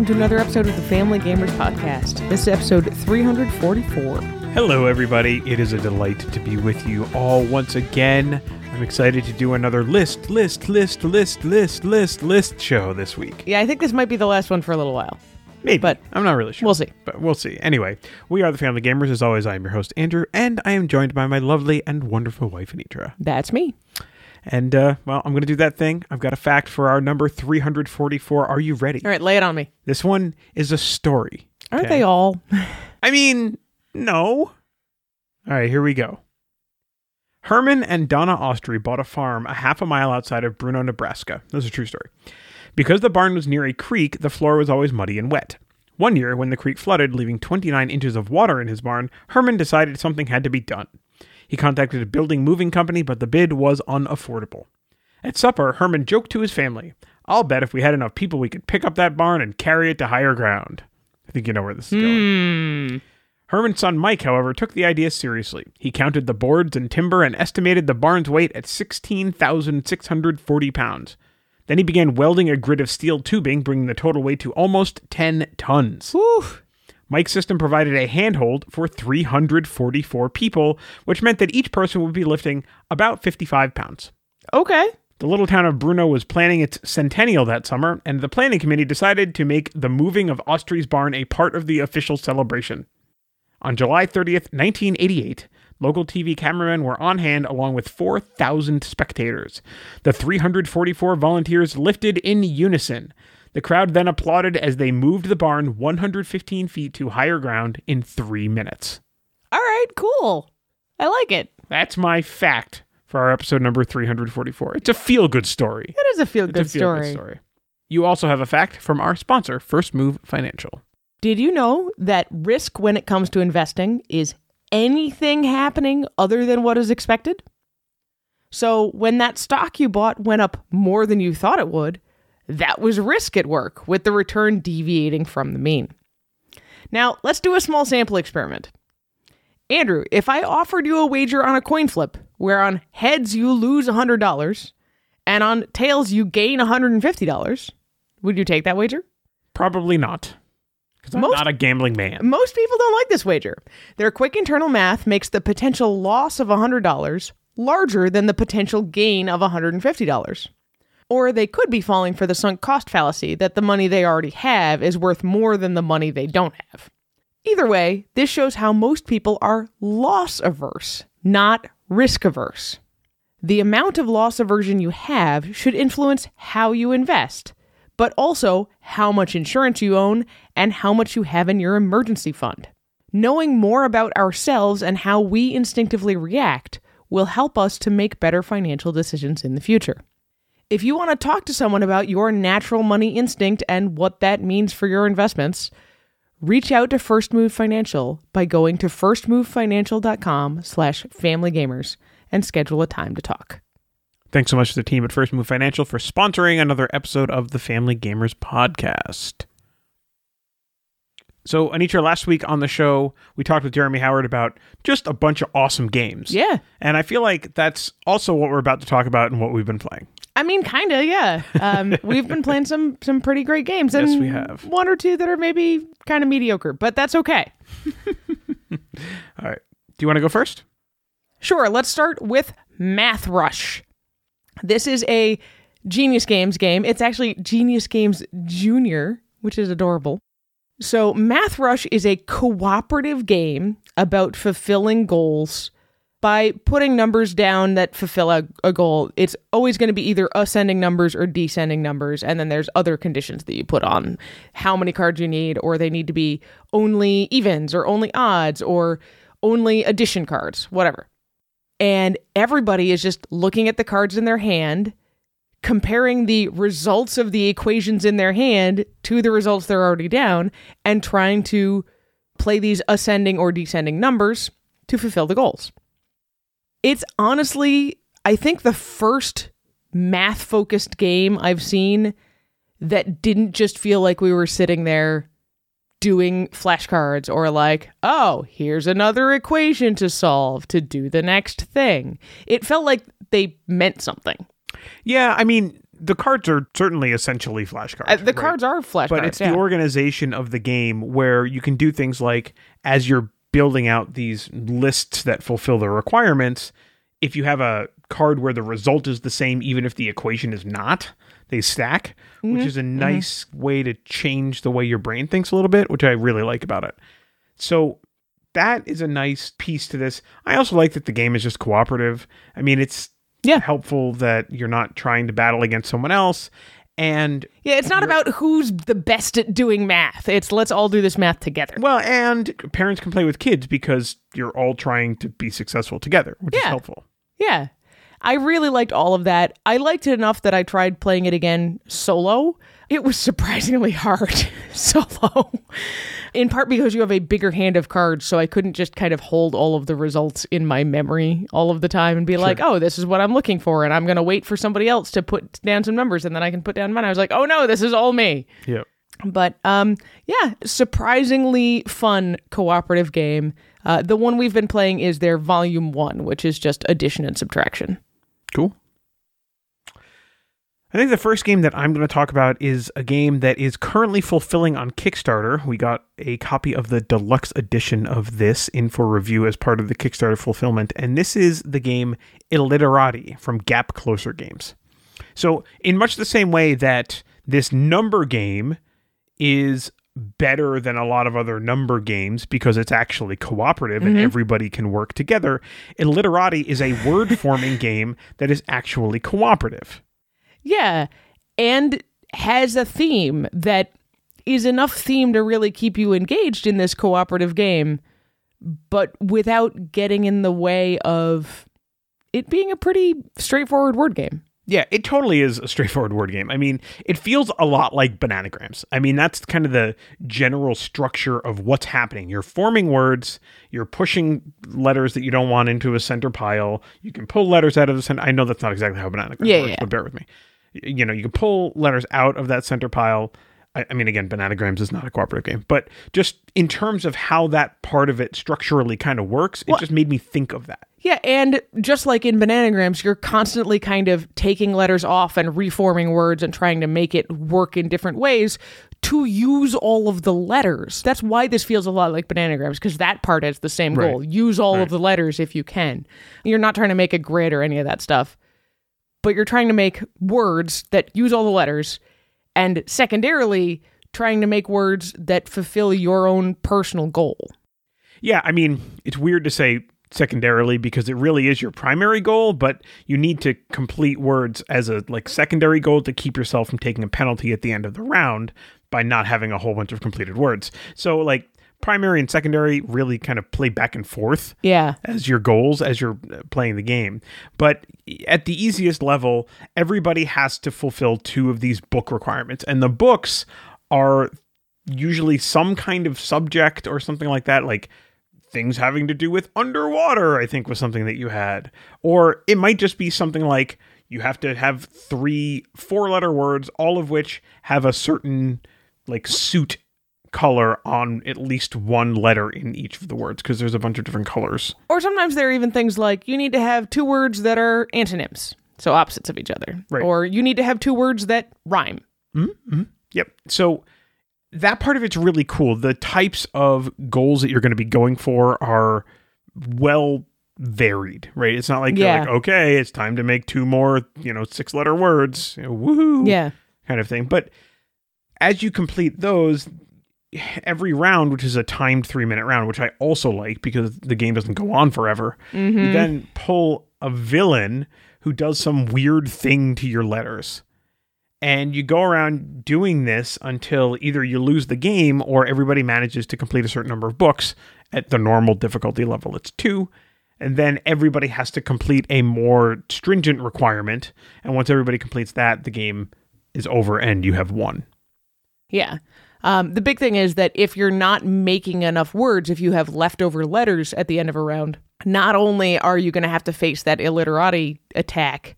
welcome to another episode of the Family Gamers Podcast. This is episode 344. Hello, everybody. It is a delight to be with you all once again. I'm excited to do another list, list, list, list, list, list, list show this week. Yeah, I think this might be the last one for a little while. Maybe, But I'm not really sure. we'll see. But we'll see. Anyway, we are the Family Gamers. As always, I am your host, Andrew, and I am joined by my lovely and wonderful wife, Anitra. That's me. And, uh, well, I'm going to do that thing. I've got a fact for our number 344. Are you ready? All right, lay it on me. This one is a story. Aren't Okay. they all? I mean, no. All right, here we go. Herman and Donna Ostry bought a farm a half a mile outside of Bruno, Nebraska. This is a true story. Because the barn was near a creek, the floor was always muddy and wet. One year, when the creek flooded, leaving 29 inches of water in his barn, Herman decided something had to be done. He contacted a building moving company, but the bid was unaffordable. At supper, Herman joked to his family, I'll bet if we had enough people, we could pick up that barn and carry it to higher ground. I think you know where this is going. Hmm. Herman's son Mike, however, took the idea seriously. He counted the boards and timber and estimated the barn's weight at 16,640 pounds. Then he began welding a grid of steel tubing, bringing the total weight to almost 10 tons. Whew. Mike's system provided a handhold for 344 people, which meant that each person would be lifting about 55 pounds. Okay. The little town of Bruno was planning its centennial that summer, and the planning committee decided to make the moving of Ostry's barn a part of the official celebration. On July 30th, 1988, local TV cameramen were on hand along with 4,000 spectators. The 344 volunteers lifted in unison. The crowd then applauded as they moved the barn 115 feet to higher ground in three minutes. All right, cool. I like it. That's my fact for our episode number 344. It's a feel good story. It is a feel-good feel-good story. story. You also have a fact from our sponsor, First Move Financial. Did you know that risk when it comes to investing is anything happening other than what is expected? So, when that stock you bought went up more than you thought it would, that was risk at work with the return deviating from the mean. Now, let's do a small sample experiment. Andrew, if I offered you a wager on a coin flip where on heads you lose $100 and on tails you gain $150, would you take that wager? Probably not, because I'm not a gambling man. Most people don't like this wager. Their quick internal math makes the potential loss of $100 larger than the potential gain of $150. Or they could be falling for the sunk cost fallacy that the money they already have is worth more than the money they don't have. Either way, this shows how most people are loss averse, not risk averse. The amount of loss aversion you have should influence how you invest, but also how much insurance you own and how much you have in your emergency fund. Knowing more about ourselves and how we instinctively react will help us to make better financial decisions in the future. If you want to talk to someone about your natural money instinct and what that means for your investments, reach out to First Move Financial by going to firstmovefinancial.com slash familygamers and schedule a time to talk. Thanks so much to the team at First Move Financial for sponsoring another episode of the Family Gamers podcast. So, Anitra, last week on the show, we talked with Jeremy Howard about just a bunch of awesome games. Yeah. And I feel like that's also what we're about to talk about and what we've been playing. I mean, kind of, yeah. Um, we've been playing some some pretty great games, and Yes, we have. one or two that are maybe kind of mediocre, but that's okay. All right. Do you want to go first? Sure, let's start with Math Rush. This is a Genius Games game. It's actually Genius Games Junior, which is adorable. So, Math Rush is a cooperative game about fulfilling goals by putting numbers down that fulfill a, a goal. It's always going to be either ascending numbers or descending numbers, and then there's other conditions that you put on how many cards you need, or they need to be only evens, or only odds, or only addition cards, whatever. And everybody is just looking at the cards in their hand, comparing the results of the equations in their hand to the results they're already down and trying to play these ascending or descending numbers to fulfill the goals. It's honestly, I think, the first math focused game I've seen that didn't just feel like we were sitting there doing flashcards or like, oh, here's another equation to solve to do the next thing. It felt like they meant something. Yeah, I mean, the cards are certainly essentially flashcards. Uh, the right? cards are flashcards, but it's yeah. the organization of the game where you can do things like as you're building out these lists that fulfill the requirements. If you have a card where the result is the same even if the equation is not they stack Mm-hmm. which is a nice way to change the way your brain thinks a little bit which i really like about it. So that is a nice piece to this. I also like that the game is just cooperative. I mean it's Yeah. helpful that you're not trying to battle against someone else and yeah, it's not about who's the best at doing math. It's let's all do this math together. Well, and parents can play with kids because you're all trying to be successful together, which is helpful. Yeah. I really liked all of that. I liked it enough that I tried playing it again solo. It was surprisingly hard solo. In part because you have a bigger hand of cards, so I couldn't just kind of hold all of the results in my memory all of the time and be like, oh, this is what I'm looking for, and I'm going to wait for somebody else to put down some numbers, and then I can put down mine. I was like, oh no, this is all me. Yep. But um, yeah, surprisingly fun cooperative game. Uh, the one we've been playing is their volume one, which is just addition and subtraction. Cool. I think the first game that I'm going to talk about is a game that is currently fulfilling on Kickstarter. We got a copy of the deluxe edition of this in for review as part of the Kickstarter fulfillment, and this is the game Illiterati from Gap Closer Games. So, in much the same way that this number game is better than a lot of other number games because it's actually cooperative and mm-hmm. everybody can work together, Illiterati is a word forming game that is actually cooperative. Yeah, and has a theme that is enough theme to really keep you engaged in this cooperative game, but without getting in the way of it being a pretty straightforward word game. Yeah, it totally is a straightforward word game. I mean, it feels a lot like bananagrams. I mean, that's kind of the general structure of what's happening. You're forming words, you're pushing letters that you don't want into a center pile. You can pull letters out of the center. I know that's not exactly how bananagrams Yeah, works, yeah. but bear with me. You know, you can pull letters out of that center pile. I, I mean, again, bananagrams is not a cooperative game, but just in terms of how that part of it structurally kind of works, it just made me think of that. Yeah, and just like in bananagrams, you're constantly kind of taking letters off and reforming words and trying to make it work in different ways to use all of the letters. That's why this feels a lot like bananagrams, because that part has the same Right. goal. Use all of the letters if you can. You're not trying to make a grid or any of that stuff, but you're trying to make words that use all the letters, and secondarily, trying to make words that fulfill your own personal goal. Yeah, I mean, it's weird to say secondarily because it really is your primary goal, but you need to complete words as a like secondary goal to keep yourself from taking a penalty at the end of the round by not having a whole bunch of completed words. So like primary and secondary really kind of play back and forth Yeah. as your goals as you're uh, playing the game. But at the easiest level, everybody has to fulfill two of these book requirements. And the books are usually some kind of subject or something like that, like things having to do with underwater, I think was something that you had. Or it might just be something like you have to have three four letter words, all of which have a certain like suit color on at least one letter in each of the words because there's a bunch of different colors. Or sometimes there are even things like you need to have two words that are antonyms, so opposites of each other. Right. Or you need to have two words that rhyme. Hmm. Yep. So that part of it's really cool. The types of goals that you're going to be going for are well varied, right? It's not like Yeah. you're like, okay, it's time to make two more, you know, six letter words, you know, woohoo, Yeah. kind of thing. But as you complete those, every round, which is a timed three minute round, which I also like because the game doesn't go on forever, you mm-hmm. then pull a villain who does some weird thing to your letters. And you go around doing this until either you lose the game or everybody manages to complete a certain number of books at the normal difficulty level. It's two. And then everybody has to complete a more stringent requirement. And once everybody completes that, the game is over and you have won. Yeah. Um, the big thing is that if you're not making enough words, if you have leftover letters at the end of a round, not only are you going to have to face that illiterati attack,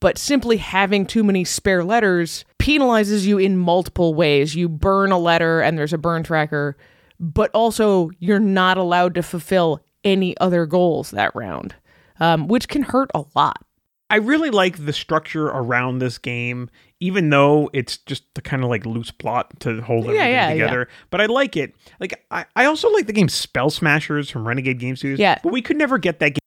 but simply having too many spare letters penalizes you in multiple ways. You burn a letter and there's a burn tracker, but also you're not allowed to fulfill any other goals that round, um, which can hurt a lot. I really like the structure around this game, even though it's just the kind of like loose plot to hold everything yeah, together. But I like it. Like I, I also like the game Spell Smashers from Renegade Game Studios. Yeah. But we could never get that game.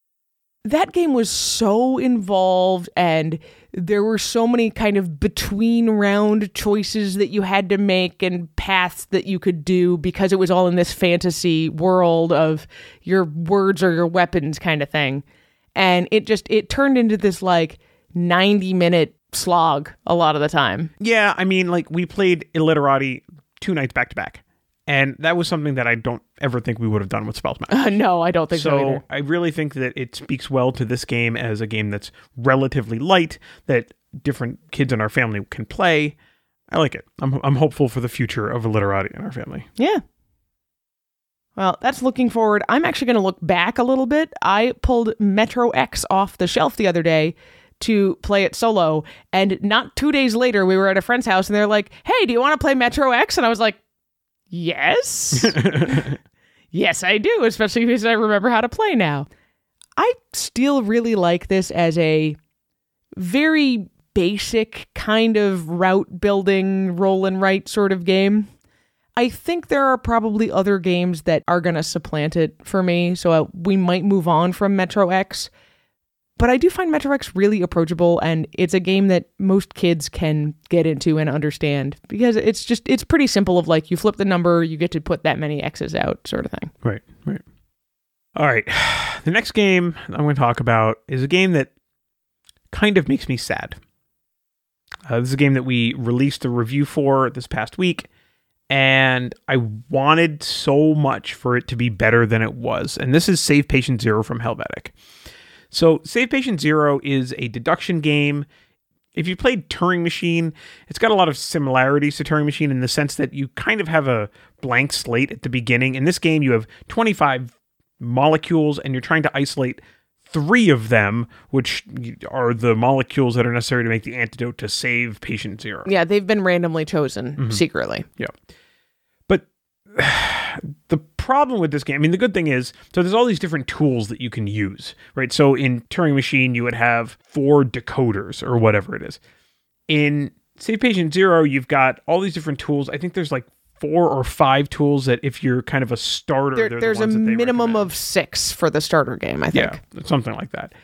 that game was so involved and there were so many kind of between round choices that you had to make and paths that you could do because it was all in this fantasy world of your words or your weapons kind of thing and it just it turned into this like 90 minute slog a lot of the time Yeah, I mean, like we played Illiterati two nights back to back. And that was something that I don't ever think we would have done with Spell Smash. uh, no i don't think so, So. I really think that it speaks well to this game as a game that's relatively light, that different kids in our family can play. I like it. I'm I'm hopeful for the future of illiterati in our family. Yeah. Well, that's looking forward. I'm actually going to look back a little bit. I pulled Metro X off the shelf the other day to play it solo, and not two days later, we were at a friend's house, and they're like, "Hey, do you want to play Metro X?" And I was like, "Yes, yes, I do." Especially because I remember how to play now. I still really like this as a very basic kind of route building, roll and write sort of game. I think there are probably other games that are going to supplant it for me, so uh, we might move on from Metro X. But I do find Metro X really approachable, and it's a game that most kids can get into and understand because it's just it's pretty simple. Of like you flip the number, you get to put that many X's out, sort of thing. Right, right. All right. The next game I'm going to talk about is a game that kind of makes me sad. Uh, this is a game that we released a review for this past week, and I wanted so much for it to be better than it was. And this is Save Patient Zero from Helvetiq. So, Save Patient Zero is a deduction game. If you played Turing Machine, it's got a lot of similarities to Turing Machine in the sense that you kind of have a blank slate at the beginning. In this game, you have 25 molecules and you're trying to isolate three of them, which are the molecules that are necessary to make the antidote to save patient zero. Yeah, they've been randomly chosen mm-hmm. secretly. Yeah. But the problem with this game, I mean, the good thing is, so there's all these different tools that you can use, right? So in Turing Machine, you would have four decoders or whatever it is. In Save Patient Zero, you've got all these different tools. I think there's like four or five tools that if you're kind of a starter, There, they're the there's a minimum recommend. of six for the starter game, I think. Yeah, something like that.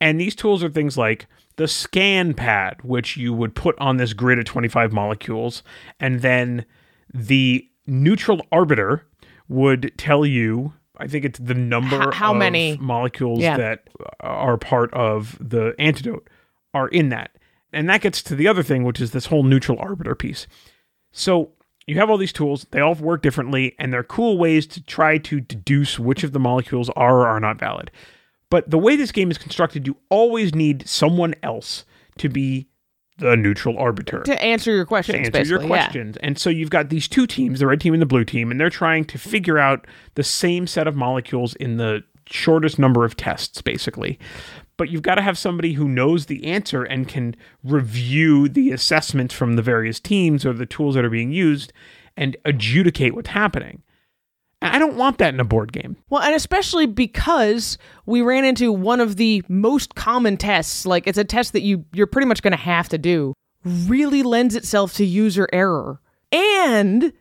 And these tools are things like the scan pad, which you would put on this grid of 25 molecules, and then the neutral arbiter would tell you, I think it's the number H- how of many? molecules Yeah. that are part of the antidote are in that. And that gets to the other thing, which is this whole neutral arbiter piece. So you have all these tools, they all work differently, and they're cool ways to try to deduce which of the molecules are or are not valid. But the way this game is constructed, you always need someone else to be the neutral arbiter To answer your questions. to answer basically. your yeah. questions. And so you've got these two teams, the red team and the blue team, and they're trying to figure out the same set of molecules in the shortest number of tests, basically. But you've got to have somebody who knows the answer and can review the assessments from the various teams or the tools that are being used and adjudicate what's happening. I don't want that in a board game. Well, and especially because we ran into one of the most common tests, like it's a test that you you're pretty much going to have to do, really lends itself to user error. And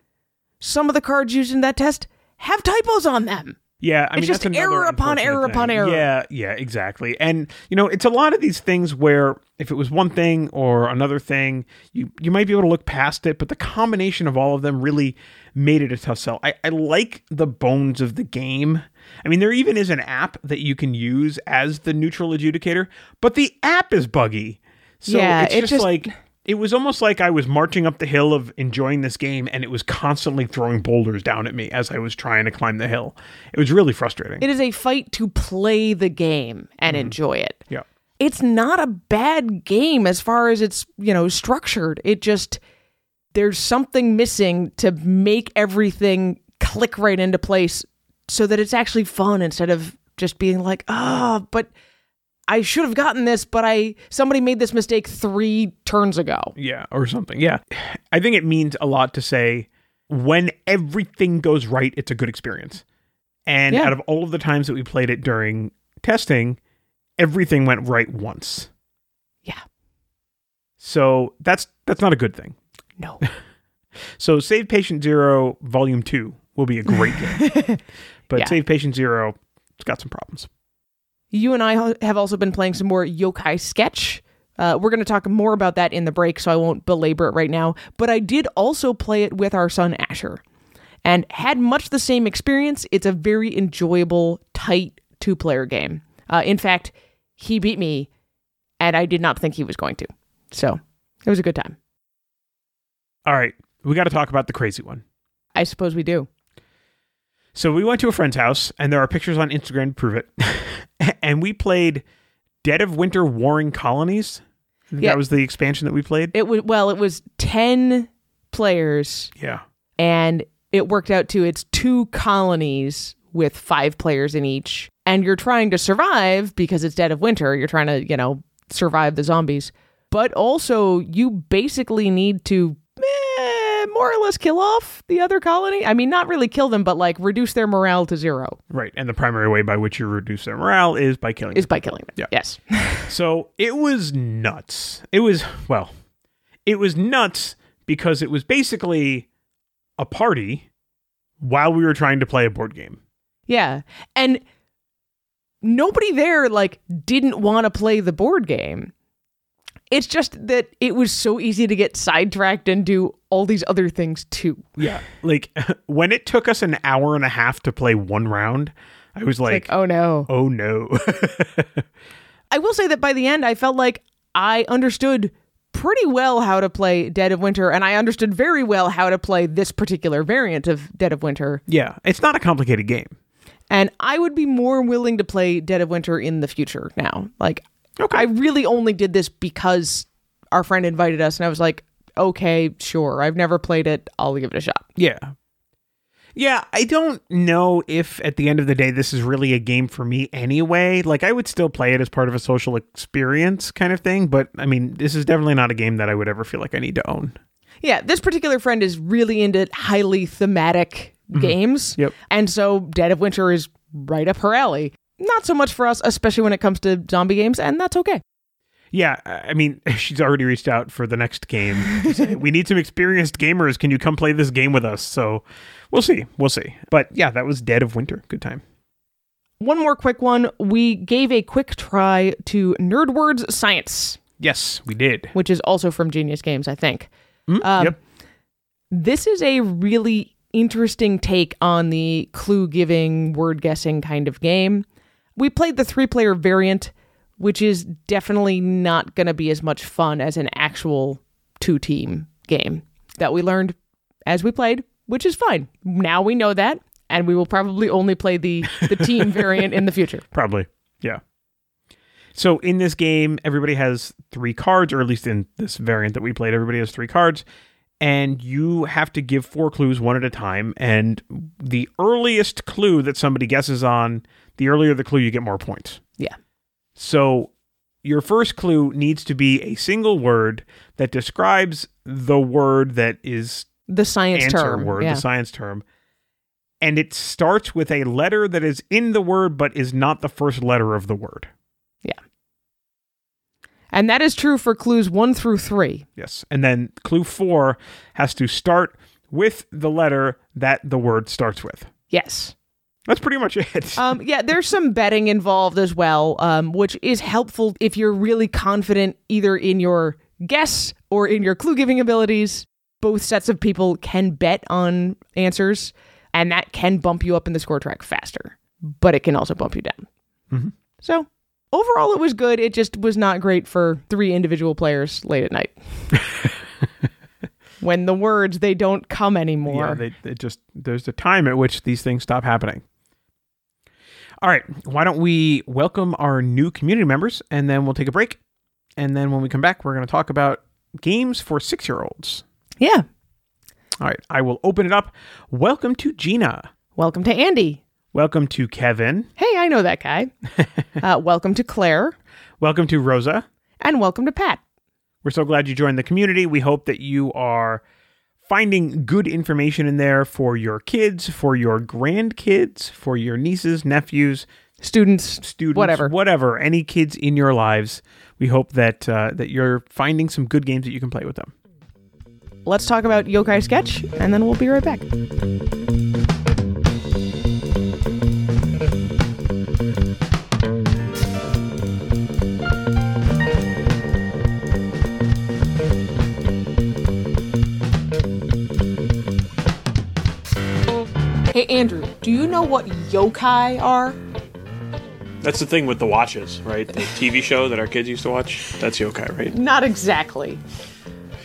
some of the cards used in that test have typos on them. Yeah, I It's mean just that's error upon error upon error. Yeah, yeah, exactly. And you know, it's a lot of these things where if it was one thing or another thing, you you might be able to look past it, but the combination of all of them really made it a tough sell. I, I like the bones of the game. I mean, there even is an app that you can use as the neutral adjudicator, but the app is buggy. So Yeah, it's it just, just- like it was almost like I was marching up the hill of enjoying this game and it was constantly throwing boulders down at me as I was trying to climb the hill. It was really frustrating. It is a fight to play the game and mm-hmm. enjoy it. yeah. It's not a bad game as far as it's, you know, structured. It just there's something missing to make everything click right into place so that it's actually fun instead of just being like, "Ah, but I should have gotten this, but I somebody made this mistake 3 turns ago." Yeah, or something. Yeah. I think it means a lot to say when everything goes right, it's a good experience. And Yeah. out of all of the times that we played it during testing, everything went right once. Yeah. So that's that's not a good thing. No. So Save Patient Zero Volume 2 will be a great game. But Yeah. Save Patient Zero, it's got some problems. You and I have also been playing some more Yokai Sketch. Uh, we're going to talk more about that in the break, so I won't belabor it right now. But I did also play it with our son Asher and had much the same experience. It's a very enjoyable, tight two player game. Uh, in fact, he beat me, and I did not think he was going to. So it was a good time. All right, we got to talk about the crazy one. I suppose we do. So we went to a friend's house, and there are pictures on Instagram to prove it. and we played Dead of Winter Warring Colonies. Yeah. That was the expansion that we played. It was, well, it was 10 players yeah. and it worked out to it's two colonies with five players in each and you're trying to survive because it's dead of winter you're trying to you know survive the zombies but also you basically need to more or less kill off the other colony i mean not really kill them but like reduce their morale to zero Right. And the primary way by which you reduce their morale is by killing is them. by killing them Yeah. yes So it was nuts. It was, well, it was nuts because it was basically a party while we were trying to play a board game. yeah and nobody there like didn't want to play the board game it's just that it was so easy to get sidetracked and do all these other things too Yeah. Like when it took us an hour and a half to play one round, I was like, like oh no oh no. I will say that by the end, I felt like I understood pretty well how to play Dead of Winter, and I understood very well how to play this particular variant of Dead of Winter. yeah. It's not a complicated game. And I would be more willing to play Dead of Winter in the future now. Like, Okay. I really only did this because our friend invited us, and I was like, okay, sure. I've never played it. I'll give it a shot. Yeah. Yeah, I don't know if at the end of the day this is really a game for me anyway. Like I would still play it as part of a social experience kind of thing, but I mean, this is definitely not a game that I would ever feel like I need to own. Yeah, this particular friend is really into highly thematic mm-hmm. games. Yep. And so Dead of Winter is right up her alley. Not so much for us, especially when it comes to zombie games, and that's okay. Yeah, I mean, she's already reached out for the next game. we need some experienced gamers. Can you come play this game with us? So we'll see. We'll see. But yeah, that was Dead of Winter. Good time. One more quick one. We gave a quick try to Nerd Words Science, Yes, we did. which is also from Genius Games, I think. Mm, Um, yep. This is a really interesting take on the clue giving, word guessing kind of game. We played the three player variant, which is definitely not going to be as much fun as an actual two team game that we learned as we played, which is fine. Now we know that, and we will probably only play the, the team variant in the future. Probably. Yeah. So in this game, everybody has three cards, or at least in this variant that we played, everybody has three cards. And you have to give four clues one at a time. And the earliest clue that somebody guesses on, the earlier the clue, you get more points. Yeah. So your first clue needs to be a single word that describes the word that is The science answer term. word, yeah. the science term. And it starts with a letter that is in the word but is not the first letter of the word. Yeah. And that is true for clues one through three. Yes. And then clue four has to start with the letter that the word starts with. Yes. That's pretty much it. Um, yeah, there's some betting involved as well, um, which is helpful if you're really confident either in your guess or in your clue giving abilities. Both sets of people can bet on answers, and that can bump you up in the score track faster, but it can also bump you down. Mhm. So Overall, it was good. It just was not great for three individual players late at night. when the words they don't come anymore. Yeah, they, they just there's a time at which these things stop happening. All right, why don't we welcome our new community members and then we'll take a break. And then when we come back, we're going to talk about games for six year olds. yeah. All right, I will open it up. Welcome to Gina. Welcome to Andy. Welcome to Kevin. Hey, I know that guy. uh, welcome to Claire. Welcome to Rosa. And welcome to Pat. We're so glad you joined the community. We hope that you are finding good information in there for your kids, for your grandkids, for your nieces, nephews, Students, students, Whatever. whatever, any kids in your lives. We hope that uh, that you're finding some good games that you can play with them. let's talk about Yokai Sketch, and then we'll be right back. Andrew, do you know what yokai are? That's the thing with the watches, right? The TV show that our kids used to watch. That's yokai, right? Not exactly.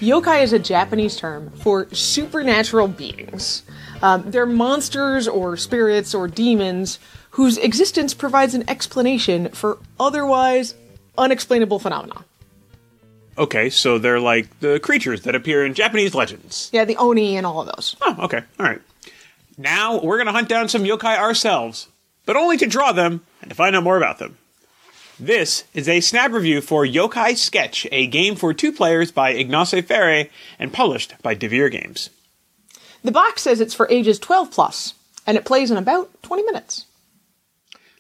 Yokai is a Japanese term for supernatural beings. Um, they're monsters or spirits or demons whose existence provides an explanation for otherwise unexplainable phenomena. Okay, so they're like the creatures that appear in Japanese legends. Yeah, the Oni and all of those. Oh, okay, all right. Now we're gonna hunt down some yokai ourselves, but only to draw them and to find out more about them. This is a snap review for Yokai Sketch, a game for two players by Ignace Ferre and published by Devir Games. The box says it's for ages 12 plus, and it plays in about 20 minutes.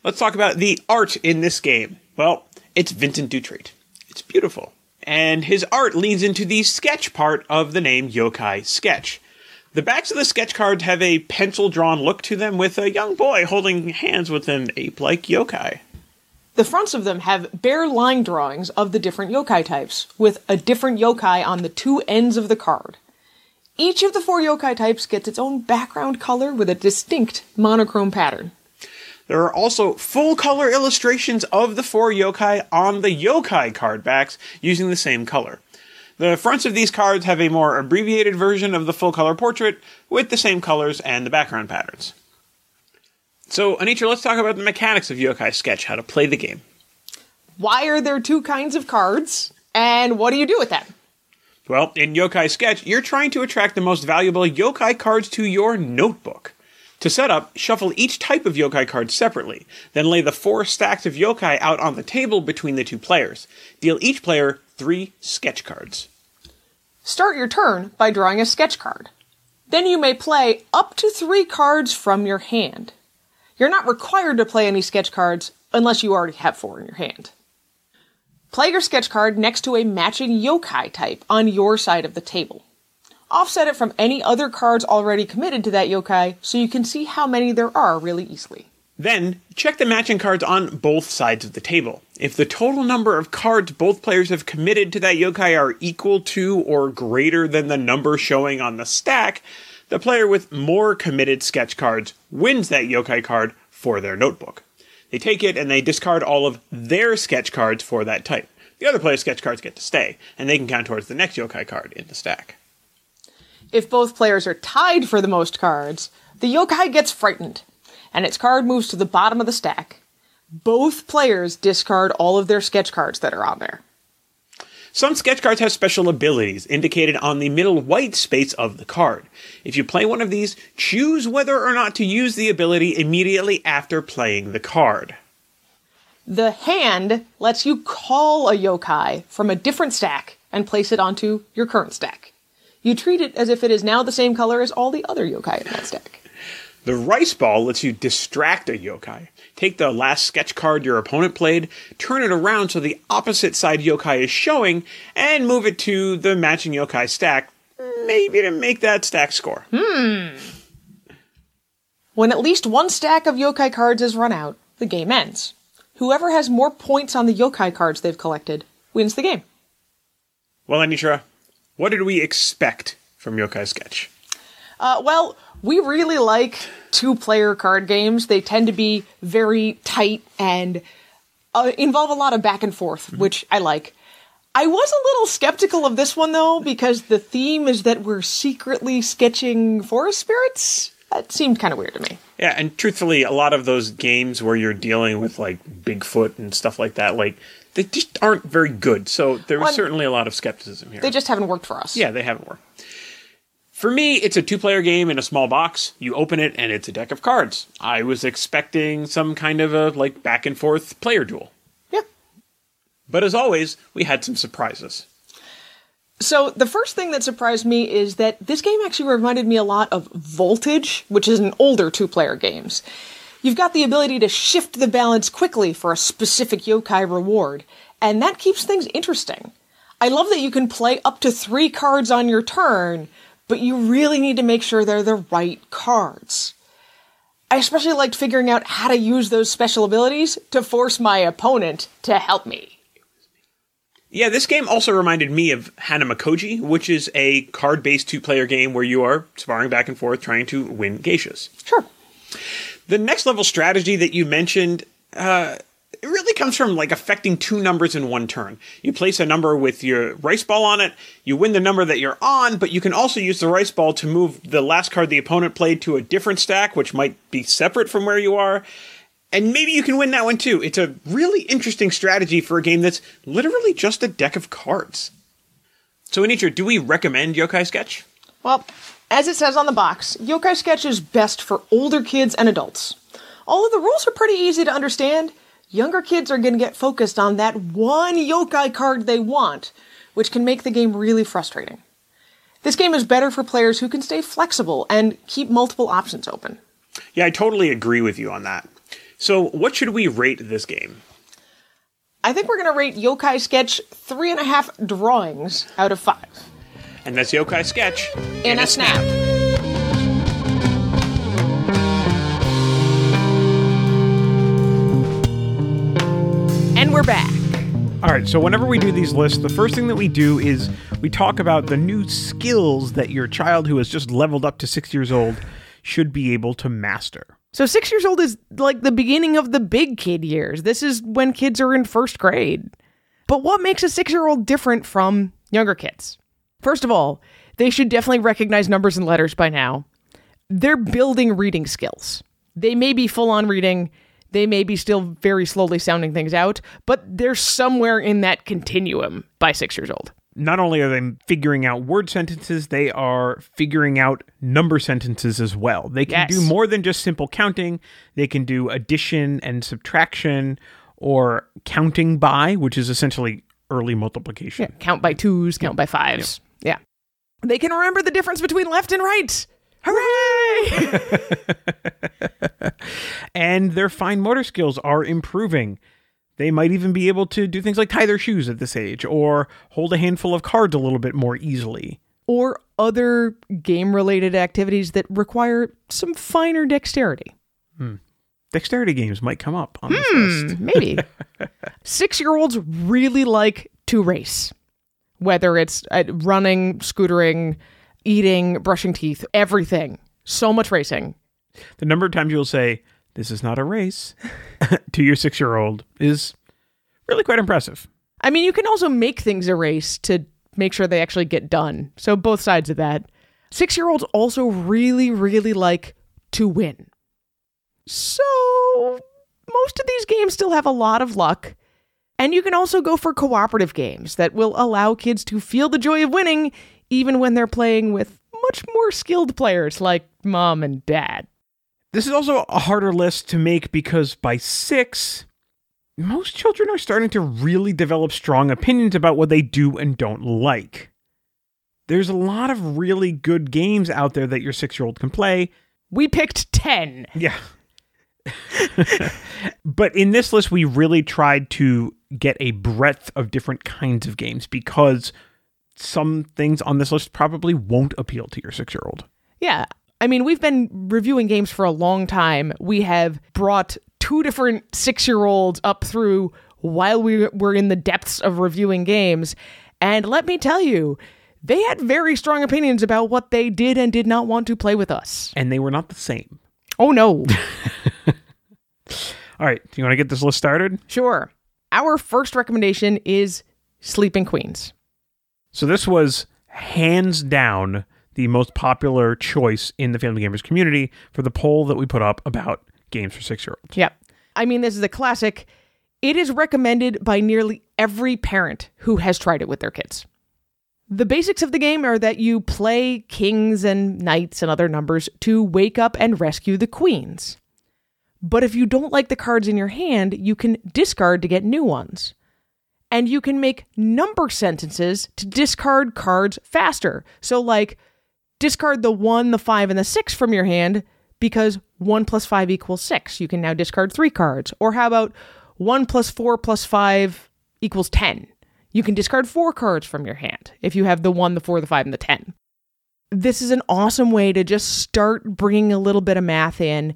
Let's talk about the art in this game. Well, it's Vincent Dutrait. It's beautiful. And his art leans into the sketch part of the name Yokai Sketch. The backs of the sketch cards have a pencil drawn look to them with a young boy holding hands with an ape like yokai. The fronts of them have bare line drawings of the different yokai types, with a different yokai on the two ends of the card. Each of the four yokai types gets its own background color with a distinct monochrome pattern. There are also full color illustrations of the four yokai on the yokai card backs using the same color. The fronts of these cards have a more abbreviated version of the full color portrait with the same colors and the background patterns. So, Anitra, let's talk about the mechanics of Yokai Sketch, how to play the game. Why are there two kinds of cards? And what do you do with them? Well, in Yokai Sketch, you're trying to attract the most valuable yokai cards to your notebook. To set up, shuffle each type of yokai card separately, then lay the four stacks of yokai out on the table between the two players. Deal each player three sketch cards. Start your turn by drawing a sketch card. Then you may play up to three cards from your hand. You're not required to play any sketch cards unless you already have four in your hand. Play your sketch card next to a matching yokai type on your side of the table. Offset it from any other cards already committed to that yokai so you can see how many there are really easily. Then, check the matching cards on both sides of the table. If the total number of cards both players have committed to that yokai are equal to or greater than the number showing on the stack, the player with more committed sketch cards wins that yokai card for their notebook. They take it and they discard all of their sketch cards for that type. The other player's sketch cards get to stay, and they can count towards the next yokai card in the stack. If both players are tied for the most cards, the yokai gets frightened, and its card moves to the bottom of the stack. Both players discard all of their sketch cards that are on there. Some sketch cards have special abilities indicated on the middle white space of the card. If you play one of these, choose whether or not to use the ability immediately after playing the card. The hand lets you call a yokai from a different stack and place it onto your current stack. You treat it as if it is now the same color as all the other yokai in that stack. The rice ball lets you distract a yokai. Take the last sketch card your opponent played, turn it around so the opposite side yokai is showing, and move it to the matching yokai stack, maybe to make that stack score. Hmm. When at least one stack of yokai cards is run out, the game ends. Whoever has more points on the yokai cards they've collected wins the game. Well, Anitra, what did we expect from Yokai Sketch? Uh, well, we really like two player card games. They tend to be very tight and uh, involve a lot of back and forth, which I like. I was a little skeptical of this one though, because the theme is that we're secretly sketching forest spirits. That seemed kind of weird to me. Yeah, and truthfully, a lot of those games where you're dealing with like Bigfoot and stuff like that, like they just aren't very good. So there was Well, certainly a lot of skepticism here. They just haven't worked for us. yeah, they haven't worked. For me, it's a two-player game in a small box. You open it, and it's a deck of cards. I was expecting some kind of a like back and forth player duel, Yeah. but as always, we had some surprises. So the first thing that surprised me is that this game actually reminded me a lot of Voltage, which is an older two-player games. You've got the ability to shift the balance quickly for a specific yokai reward, and that keeps things interesting. I love that you can play up to three cards on your turn, but you really need to make sure they're the right cards. I especially liked figuring out how to use those special abilities to force my opponent to help me. Yeah, this game also reminded me of Hanamikoji, which is a card-based two-player game where you are sparring back and forth trying to win geishas. Sure. The next level strategy that you mentioned, uh, it really comes from like affecting two numbers in one turn. You place a number with your rice ball on it, you win the number that you're on, but you can also use the rice ball to move the last card the opponent played to a different stack, which might be separate from where you are. And maybe you can win that one too. It's a really interesting strategy for a game that's literally just a deck of cards. So, Anitra, do we recommend Yokai Sketch? Well, as it says on the box, Yokai Sketch is best for older kids and adults. Although the rules are pretty easy to understand, younger kids are going to get focused on that one yokai card they want, which can make the game really frustrating. This game is better for players who can stay flexible and keep multiple options open. Yeah, I totally agree with you on that. So, what should we rate this game? I think we're going to rate Yokai Sketch three and a half drawings out of five. And that's Yokai Sketch In a snap. And we're back. All right, so whenever we do these lists, the first thing that we do is we talk about the new skills that your child who has just leveled up to six years old should be able to master. So six years old is like the beginning of the big kid years. This is when kids are in first grade. But what makes a six year old different from younger kids? First of all, they should definitely recognize numbers and letters by now. They're building reading skills. They may be full on reading, they may be still very slowly sounding things out, but they're somewhere in that continuum by six years old. Not only are they figuring out word sentences, they are figuring out number sentences as well. They can Yes. do more than just simple counting. They can do addition and subtraction or counting by, which is essentially early multiplication. Count by twos, count by fives. Yeah. They can remember the difference between left and right. Hooray! and their fine motor skills are improving. They might even be able to do things like tie their shoes at this age or hold a handful of cards a little bit more easily. or other game related activities that require some finer dexterity. Hmm. Dexterity games might come up on this list. Maybe. Six year olds really like to race, whether it's uh, running, scootering, eating, brushing teeth, everything. So much racing. The number of times you'll say, This is not a race to your six year old is really quite impressive. I mean, you can also make things a race to make sure they actually get done. So, both sides of that. Six year olds also really, really like to win. So, most of these games still have a lot of luck. And you can also go for cooperative games that will allow kids to feel the joy of winning, even when they're playing with much more skilled players like mom and dad. This is also a harder list to make because by six, most children are starting to really develop strong opinions about what they do and don't like. There's a lot of really good games out there that your six year old can play. We picked 10. Yeah. but in this list, we really tried to get a breadth of different kinds of games because some things on this list probably won't appeal to your six year old. Yeah. I mean, we've been reviewing games for a long time. We have brought two different six year olds up through while we were in the depths of reviewing games. And let me tell you, they had very strong opinions about what they did and did not want to play with us. And they were not the same. Oh, no. All right. Do you want to get this list started? sure. our first recommendation is Sleeping Queens. So this was hands down the most popular choice in the Family Gamers community for the poll that we put up about games for six year olds. Yep. I mean, this is a classic. It is recommended by nearly every parent who has tried it with their kids. The basics of the game are that you play kings and knights and other numbers to wake up and rescue the queens. But if you don't like the cards in your hand, you can discard to get new ones. And you can make number sentences to discard cards faster. So, like, discard the one, the five, and the six from your hand because one plus five equals six. You can now discard three cards. Or how about one plus four plus five equals 10? You can discard four cards from your hand if you have the one, the four, the five, and the 10. This is an awesome way to just start bringing a little bit of math in.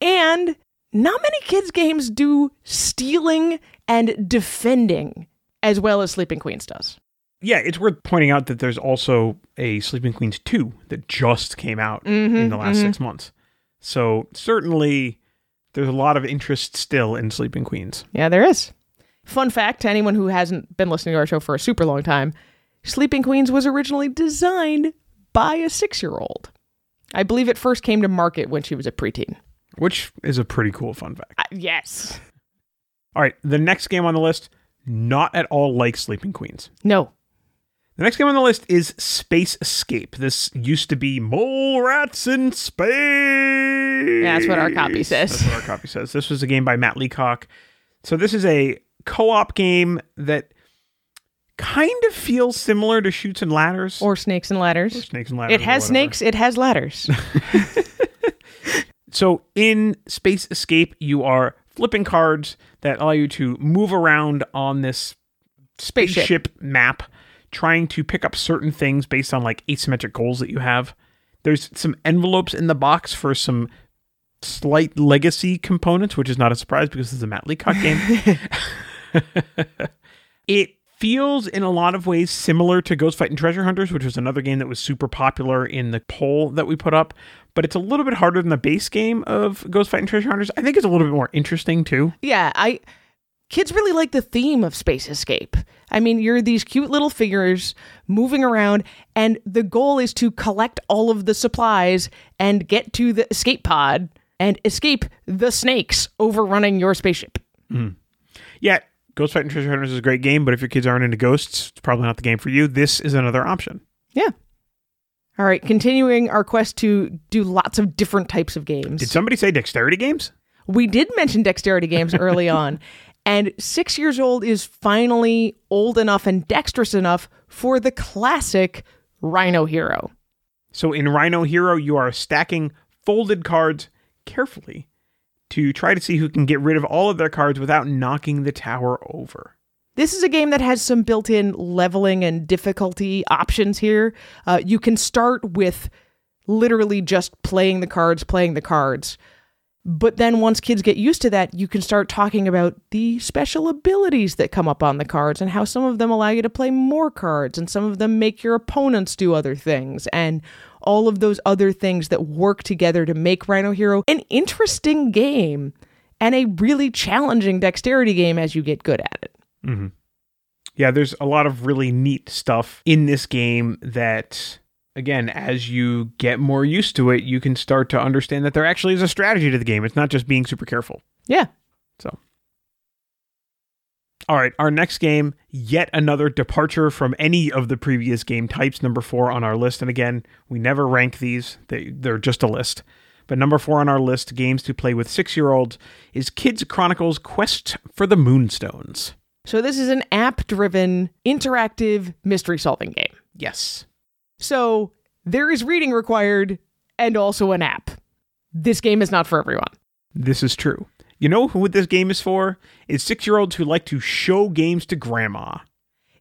And not many kids' games do stealing and defending as well as Sleeping Queens does. Yeah, it's worth pointing out that there's also a Sleeping Queens 2 that just came out in the last six months. So certainly there's a lot of interest still in Sleeping Queens. Yeah, there is. Fun fact to anyone who hasn't been listening to our show for a super long time Sleeping Queens was originally designed by a six year old. I believe it first came to market when she was a preteen. Which is a pretty cool fun fact. Uh, yes. All right, the next game on the list, not at all like Sleeping Queens. No. The next game on the list is Space Escape. This used to be Mole Rats in Space. Yeah, that's what our copy says. That's what our copy says. This was a game by Matt Leacock. So this is a co-op game that kind of feels similar to Chutes and Ladders. Or snakes and ladders. Snakes and Ladders. It has snakes, it has ladders. So in Space Escape, you are flipping cards that allow you to move around on this Spaceship. spaceship map, trying to pick up certain things based on like asymmetric goals that you have. There's some envelopes in the box for some slight legacy components, which is not a surprise because this is a Matt Leacock game. it feels in a lot of ways similar to Ghost Fightin' Treasure Hunters, which was another game that was super popular in the poll that we put up, but it's a little bit harder than the base game of Ghost Fightin' Treasure Hunters. I think it's a little bit more interesting too. yeah, I kids really like the theme of space escape. I mean, you're these cute little figures moving around and the goal is to collect all of the supplies and get to the escape pod and escape the snakes overrunning your spaceship. Yeah, Ghost Fightin' Treasure Hunters is a great game, but if your kids aren't into ghosts, it's probably not the game for you. This is another option. Yeah. All right, continuing our quest to do lots of different types of games. Did somebody say dexterity games? we did mention dexterity games early on, and six years old is finally old enough and dexterous enough for the classic Rhino Hero. So in Rhino Hero, you are stacking folded cards carefully to try to see who can get rid of all of their cards without knocking the tower over. This is a game that has some built in leveling and difficulty options here. Uh, you can start with literally just playing the cards, playing the cards. But then once kids get used to that, you can start talking about the special abilities that come up on the cards and how some of them allow you to play more cards and some of them make your opponents do other things and all of those other things that work together to make Rhino Hero an interesting game and a really challenging dexterity game as you get good at it. Mm-hmm. Yeah, there's a lot of really neat stuff in this game that, again, as you get more used to it, you can start to understand that there actually is a strategy to the game. It's not just being super careful. Yeah. So, all right, our next game, yet another departure from any of the previous game types. Number four on our list, and again, we never rank these; they they're just a list. But number four on our list, games to play with six-year-olds, is Kids Chronicles: Quest for the Moonstones. So this is an app-driven interactive mystery solving game. Yes, So there is reading required and also an app. This game is not for everyone. this is true. You know who this game is for? It's six-year-olds who like to show games to grandma.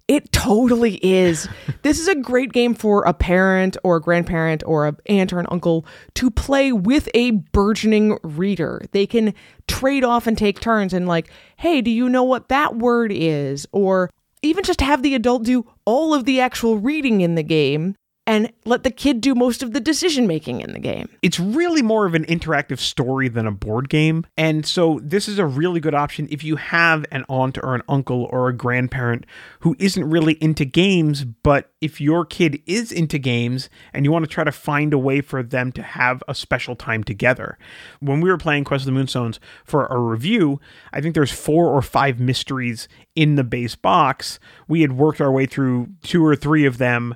It totally is. this is a great game for a parent or a grandparent or an aunt or an uncle to play with a burgeoning reader. They can trade off and take turns and, like, hey, do you know what that word is? Or even just have the adult do all of the actual reading in the game and let the kid do most of the decision making in the game. It's really more of an interactive story than a board game. And so this is a really good option if you have an aunt or an uncle or a grandparent who isn't really into games, but if your kid is into games and you want to try to find a way for them to have a special time together. When we were playing Quest of the Moonstones for a review, I think there's four or five mysteries in the base box. We had worked our way through two or three of them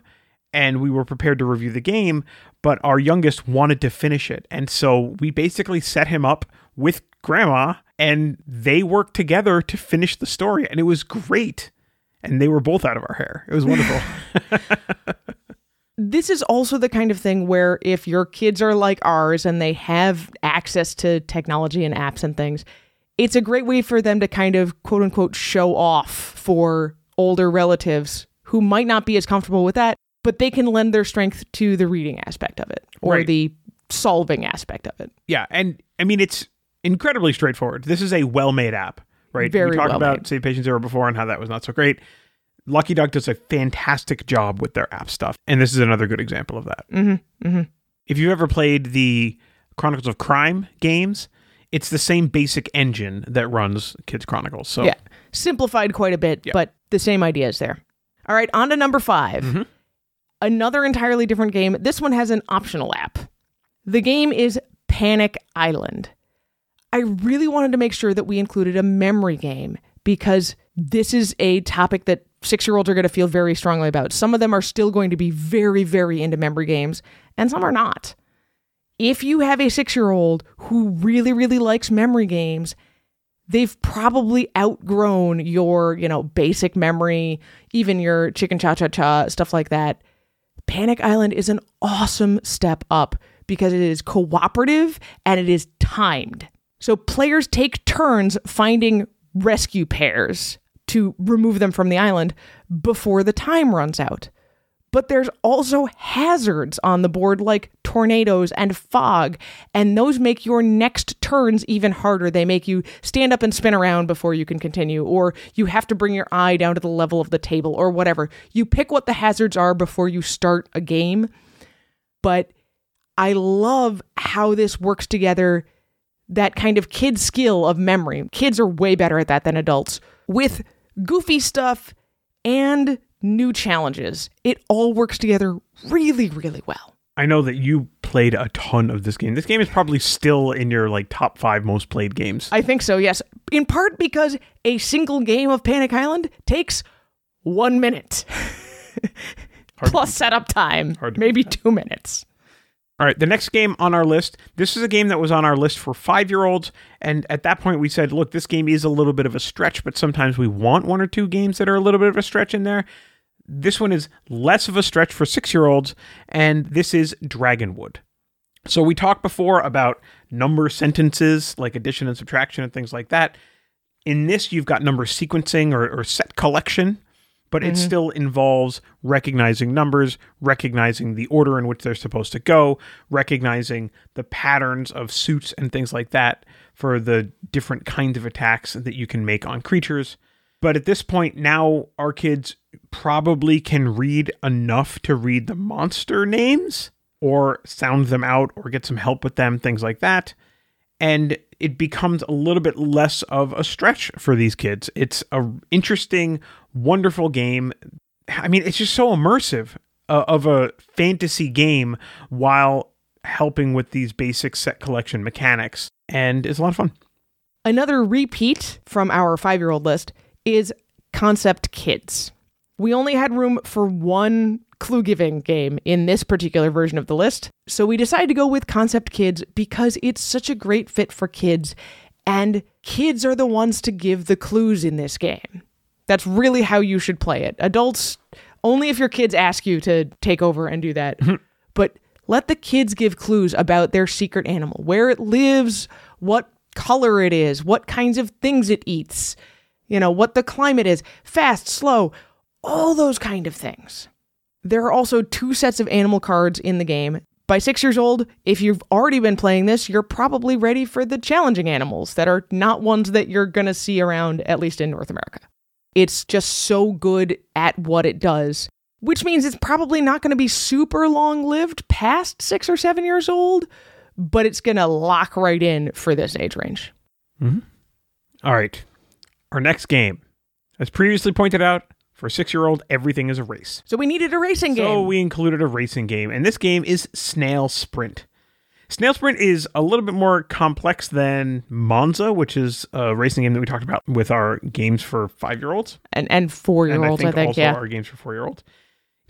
and we were prepared to review the game, but our youngest wanted to finish it. And so we basically set him up with grandma and they worked together to finish the story and it was great. And they were both out of our hair. It was wonderful. this is also the kind of thing where if your kids are like ours and they have access to technology and apps and things, it's a great way for them to kind of quote unquote show off for older relatives who might not be as comfortable with that but they can lend their strength to the reading aspect of it or Right. the solving aspect of it. yeah. And I mean, it's incredibly straightforward. This is a well made app, right? Very we talked well about made. Save Patient Zero before and how that was not so great. Lucky Duck does a fantastic job with their app stuff. And this is another good example of that. Mm-hmm. Mm-hmm. if you've ever played the Chronicles of Crime games, it's the same basic engine that runs Kids Chronicles. So Yeah. Simplified quite a bit, Yeah. but the same idea is there. All right, on to number 5 Mhm. Another entirely different game. This one has an optional app. The game is Panic Island. I really wanted to make sure that we included a memory game because this is a topic that six year olds are going to feel very strongly about. Some of them are still going to be very, very into memory games, and some are not. If you have a six year old who really, really likes memory games, they've probably outgrown your, you know, basic memory, even your chicken cha cha cha, stuff like that. Panic Island is an awesome step up because it is cooperative and it is timed. So players take turns finding rescue pairs to remove them from the island before the time runs out. But there's also hazards on the board like tornadoes and fog, and those make your next turns even harder. They make you stand up and spin around before you can continue, or you have to bring your eye down to the level of the table, or whatever. You pick what the hazards are before you start a game. But I love how this works together that kind of kid skill of memory. Kids are way better at that than adults with goofy stuff and new challenges. It all works together really, really well. I know that you played a ton of this game. This game is probably still in your like top five most played games. I think so, yes. In part because a single game of Panic Island takes one minute plus setup time, maybe two minutes. All right, the next game on our list. This is a game that was on our list for five year olds. And at that point, we said, look, this game is a little bit of a stretch, but sometimes we want one or two games that are a little bit of a stretch in there. This one is less of a stretch for six year olds, and this is Dragonwood. So we talked before about number sentences like addition and subtraction and things like that. In this, you've got number sequencing or, or set collection, but it mm-hmm. still involves recognizing numbers, recognizing the order in which they're supposed to go, recognizing the patterns of suits and things like that for the different kinds of attacks that you can make on creatures. But at this point, now our kids probably can read enough to read the monster names or sound them out or get some help with them, things like that and it becomes a little bit less of a stretch for these kids. It's a interesting, wonderful game. I mean, it's just so immersive uh, of a fantasy game while helping with these basic set collection mechanics, and it's a lot of fun. Another repeat from our five year old list is Concept Kids. We only had room for one clue giving game in this particular version of the list, so we decided to go with Concept Kids because it's such a great fit for kids, and kids are the ones to give the clues in this game. That's really how you should play it. Adults, only if your kids ask you to take over and do that. but let the kids give clues about their secret animal, where it lives, what color it is, what kinds of things it eats, you know, what the climate is, fast, slow, all those kind of things. There are also two sets of animal cards in the game. By six years old, if you've already been playing this, you're probably ready for the challenging animals that are not ones that you're going to see around, at least in North America. It's just so good at what it does. which means it's probably not going to be super long lived past six or seven years old, but it's going to lock right in for this age range. Mm-hmm. All right. Our next game. As previously pointed out, for a six year old, everything is a race. So we needed a racing game. So we included a racing game, and this game is Snail Sprint. Snail Sprint is a little bit more complex than Monza, which is a racing game that we talked about with our games for five year olds. and and four year I olds, think, I think, also yeah. our games for four year olds.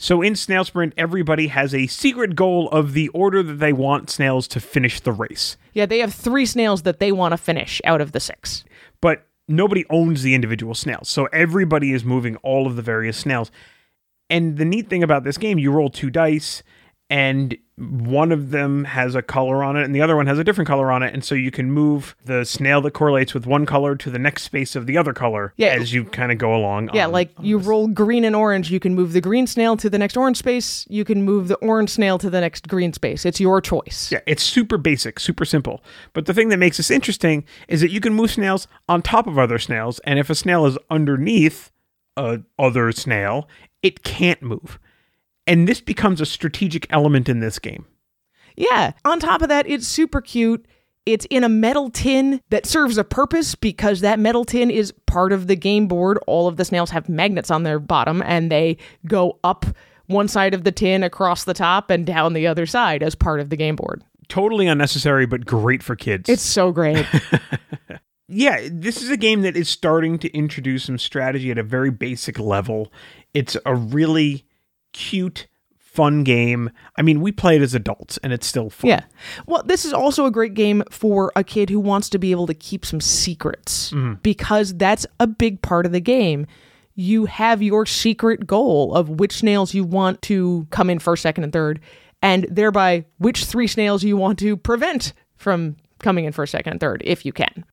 So in Snail Sprint, everybody has a secret goal of the order that they want snails to finish the race. Yeah, they have three snails that they want to finish out of the six. But nobody owns the individual snails. So everybody is moving all of the various snails. And the neat thing about this game, you roll two dice, and one of them has a color on it, and the other one has a different color on it. And so you can move the snail that correlates with one color to the next space of the other color Yeah. as you kind of go along. Yeah, on- like you roll green and orange, you can move the green snail to the next orange space. You can move the orange snail to the next green space. It's your choice. Yeah, it's super basic, super simple. But the thing that makes this interesting is that you can move snails on top of other snails, and if a snail is underneath a other snail, it can't move. And this becomes a strategic element in this game. Yeah. On top of that, it's super cute. It's in a metal tin that serves a purpose because that metal tin is part of the game board. All of the snails have magnets on their bottom and they go up one side of the tin across the top and down the other side as part of the game board. Totally unnecessary, but great for kids. It's so great. yeah, this is a game that is starting to introduce some strategy at a very basic level. It's a really cute, fun game. I mean, we play it as adults, and it's still fun. Yeah. Well, this is also a great game for a kid who wants to be able to keep some secrets mm-hmm. because that's a big part of the game. You have your secret goal of which snails you want to come in first, second, and third, and thereby which three snails you want to prevent from coming in first, second, and third, if you can.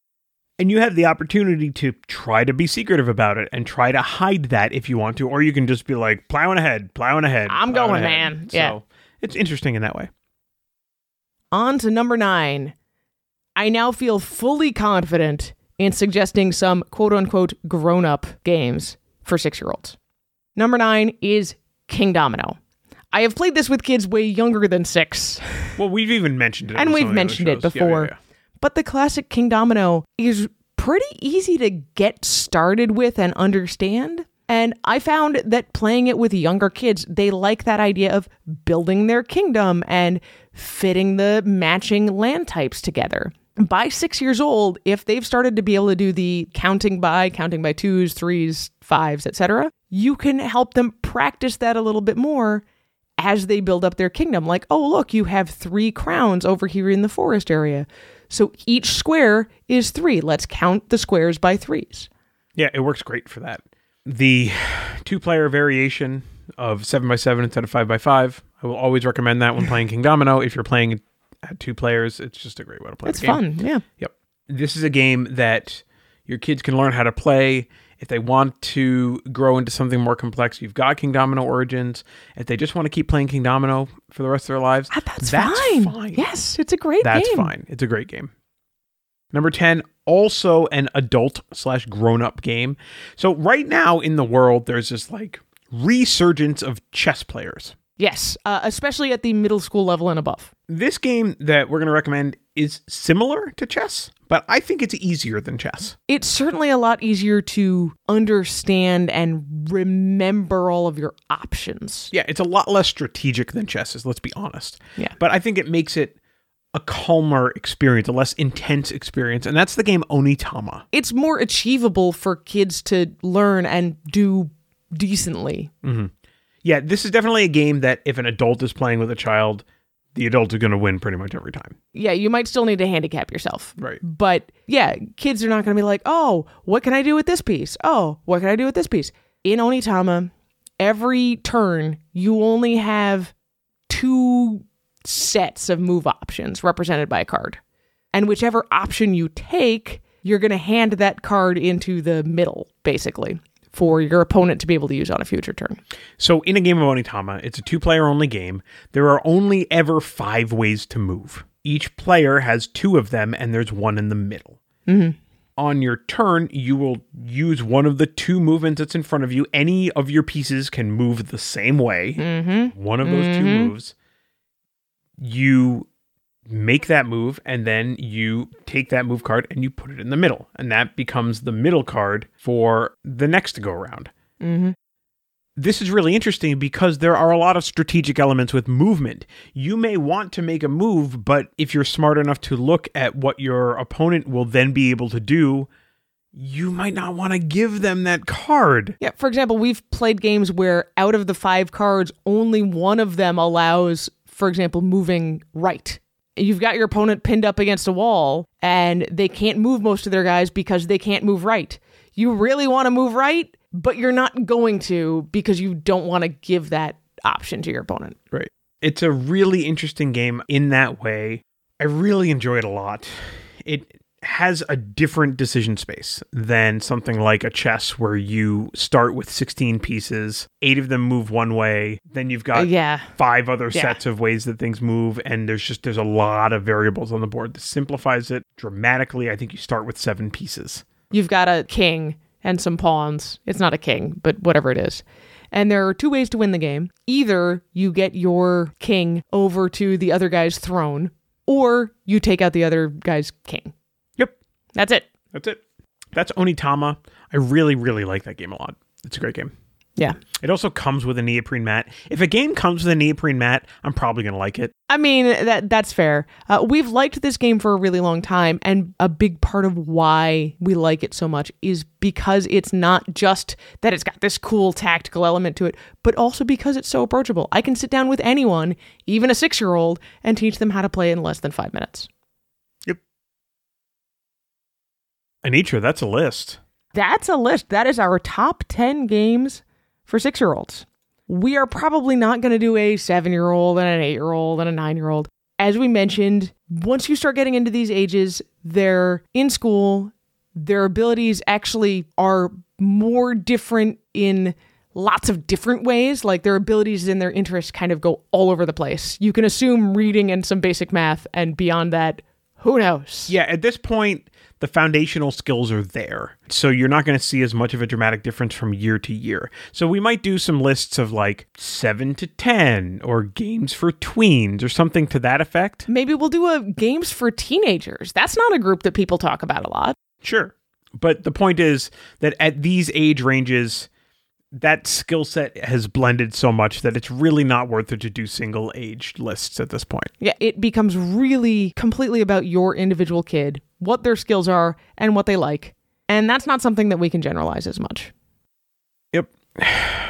And you have the opportunity to try to be secretive about it and try to hide that if you want to, or you can just be like plowing ahead, plowing ahead. I'm plowing going, ahead. man. So Yeah. it's interesting in that way. On to number nine. I now feel fully confident in suggesting some quote unquote grown up games for six year olds. Number nine is Kingdomino. I have played this with kids way younger than six, Well, we've even mentioned it, and we've some of the other mentioned it shows. Yeah, yeah, before. yeah. But the classic Kingdomino is pretty easy to get started with and understand. And I found that playing it with younger kids, they like that idea of building their kingdom and fitting the matching land types together. By six years old, if they've started to be able to do the counting by, counting by twos, threes, fives, etc., you can help them practice that a little bit more as they build up their kingdom. Like, oh, look, you have three crowns over here in the forest area. So each square is three. Let's count the squares by threes. Yeah, it works great for that. The two player variation of 7x7 instead of 5x5, I will always recommend that when playing Kingdomino. If you're playing at two players, it's just a great way to play It's fun. Yeah. Yep. This is a game that your kids can learn how to play. If they want to grow into something more complex, you've got Kingdomino Origins. If they just want to keep playing Kingdomino for the rest of their lives, Ah, That's, that's fine. fine. Yes, it's a great That's game. That's fine. It's a great game. Number 10, also an adult slash grown up game. So, right now in the world, there's this like resurgence of chess players. Yes, uh, especially at the middle school level and above. This game that we're going to recommend is similar to chess, but I think it's easier than chess. It's certainly a lot easier to understand and remember all of your options. Yeah, it's a lot less strategic than chess is, let's be honest. Yeah. But I think it makes it a calmer experience, a less intense experience, and that's the game Onitama. It's more achievable for kids to learn and do decently. Yeah, this is definitely a game that if an adult is playing with a child, the adult is going to win pretty much every time. Yeah, you might still need to handicap yourself. Right. But yeah, kids are not going to be like, oh, what can I do with this piece? Oh, what can I do with this piece? In Onitama, every turn, you only have two sets of move options represented by a card. And whichever option you take, you're going to hand that card into the middle, basically, for your opponent to be able to use on a future turn. So, in a game of Onitama, it's a two player only game. There are only ever five ways to move. Each player has two of them, and there's one in the middle. on your turn, you will use one of the two movements that's in front of you. Any of your pieces can move the same way. Mm-hmm. One of those two Mhm. moves. You make that move, and then you take that move card and you put it in the middle. And that becomes the middle card for the next go round. Mm-hmm. This is really interesting because there are a lot of strategic elements with movement. You may want to make a move, but if you're smart enough to look at what your opponent will then be able to do, you might not want to give them that card. Yeah, for example, we've played games where out of the five cards, only one of them allows, for example, moving right. You've got your opponent pinned up against a wall and they can't move most of their guys because they can't move right. You really want to move right, but you're not going to because you don't want to give that option to your opponent. Right. It's a really interesting game in that way. I really enjoy it a lot. It has a different decision space than something like a chess where you start with 16 pieces, eight of them move one way, then you've got yeah. five other Yeah. sets of ways that things move and there's just there's a lot of variables on the board. This simplifies it dramatically. I think you start with 7 pieces. You've got a king and some pawns. It's not a king, but whatever it is. And there are two ways to win the game. Either you get your king over to the other guy's throne, or you take out the other guy's king. That's it. That's it. That's Onitama. I really really like that game a lot. It's a great game. Yeah. It also comes with a neoprene mat. If a game comes with a neoprene mat, I'm probably going to like it. I mean that that's fair. Uh, we've liked this game for a really long time, and a big part of why we like it so much is because it's not just that it's got this cool tactical element to it, but also because it's so approachable. I can sit down with anyone, even a six-year-old, and teach them how to play in less than five minutes. Anitra, that's a list. That's a list. That is our top 10 games for six year olds. We are probably not going to do a seven year old and an eight year old and a nine year old. As we mentioned, once you start getting into these ages, they're in school, their abilities actually are more different in lots of different ways. Like their abilities and their interests kind of go all over the place. You can assume reading and some basic math, and beyond that, who knows? Yeah, at this point, the foundational skills are there. So you're not going to see as much of a dramatic difference from year to year. So we might do some lists of like 7 to 10 or games for tweens or something to that effect. Maybe we'll do a games for teenagers. That's not a group that people talk about a lot. Sure. But the point is that at these age ranges, that skill set has blended so much that it's really not worth it to do single age lists at this point. Yeah, it becomes really completely about your individual kid, what their skills are, and what they like. And that's not something that we can generalize as much. Yep.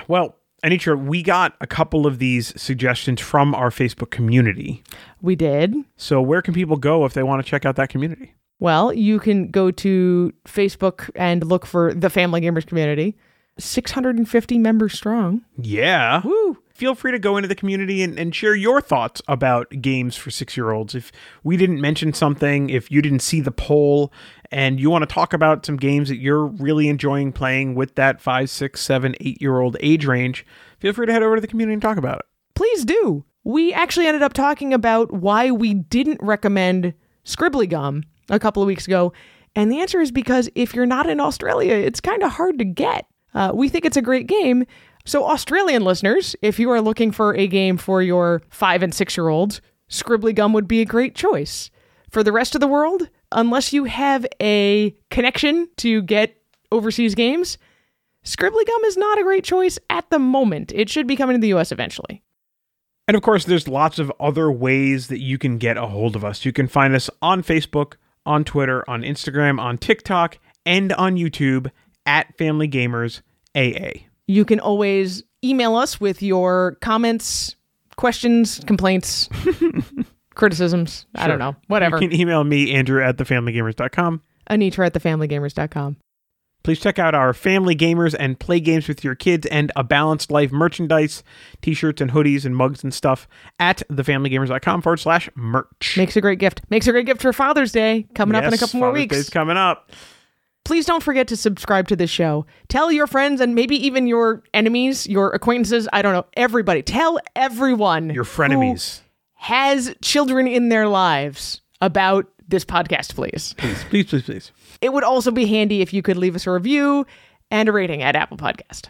Well, Anitra, we got a couple of these suggestions from our Facebook community. We did. So where can people go if they want to check out that community? Well, you can go to Facebook and look for the Family Gamers community. 650 members strong. Yeah. Woo! Feel free to go into the community and, and share your thoughts about games for six year olds. If we didn't mention something, if you didn't see the poll, and you want to talk about some games that you're really enjoying playing with that five, six, seven, eight year old age range, feel free to head over to the community and talk about it. Please do. We actually ended up talking about why we didn't recommend Scribbly Gum a couple of weeks ago. And the answer is because if you're not in Australia, it's kind of hard to get. Uh, we think it's a great game. So, Australian listeners, if you are looking for a game for your five and six year olds, Scribbly Gum would be a great choice. For the rest of the world, unless you have a connection to get overseas games, Scribbly Gum is not a great choice at the moment. It should be coming to the US eventually. And of course, there's lots of other ways that you can get a hold of us. You can find us on Facebook, on Twitter, on Instagram, on TikTok, and on YouTube at Family Gamers AA. You can always email us with your comments, questions, complaints, criticisms. I don't know. Whatever. You can email me, Andrew at thefamilygamers.com. Anitra at thefamilygamers.com. Please check out our family gamers and play games with your kids and a balanced life merchandise, t-shirts and hoodies and mugs and stuff at thefamilygamers.com forward slash merch. Makes a great gift. Makes a great gift for Father's Day coming up in a Yes, couple more weeks. Day's coming up. Please don't forget to subscribe to this show. Tell your friends and maybe even your enemies, your acquaintances, I don't know, everybody. Tell everyone Your frenemies. has children in their lives about this podcast, please. Please, please, please, please. It would also be handy if you could leave us a review and a rating at Apple Podcast.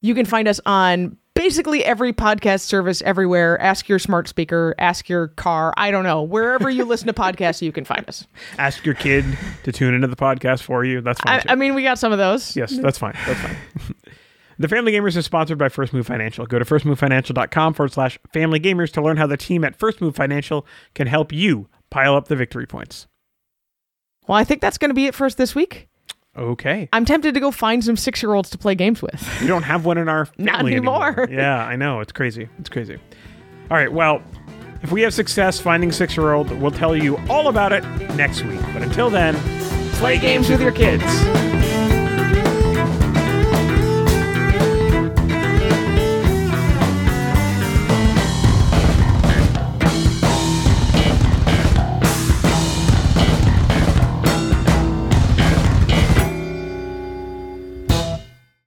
You can find us on basically every podcast service everywhere. Ask your smart speaker, ask your car. I don't know. Wherever you listen to podcasts, you can find us. Ask your kid to tune into the podcast for you. That's fine. I. I mean, we got some of those. Yes, that's fine. That's fine. the Family Gamers is sponsored by First Move Financial. Go to firstmovefinancial.com forward slash family gamers to learn how the team at First Move Financial can help you pile up the victory points. Well, I think that's going to be it for us this week. Okay. I'm tempted to go find some six year olds to play games with. We don't have one in our Not family anymore. Yeah, I know. It's crazy. It's crazy. All right. Well, if we have success finding six year old, we'll tell you all about it next week. But until then, Play games with your kids.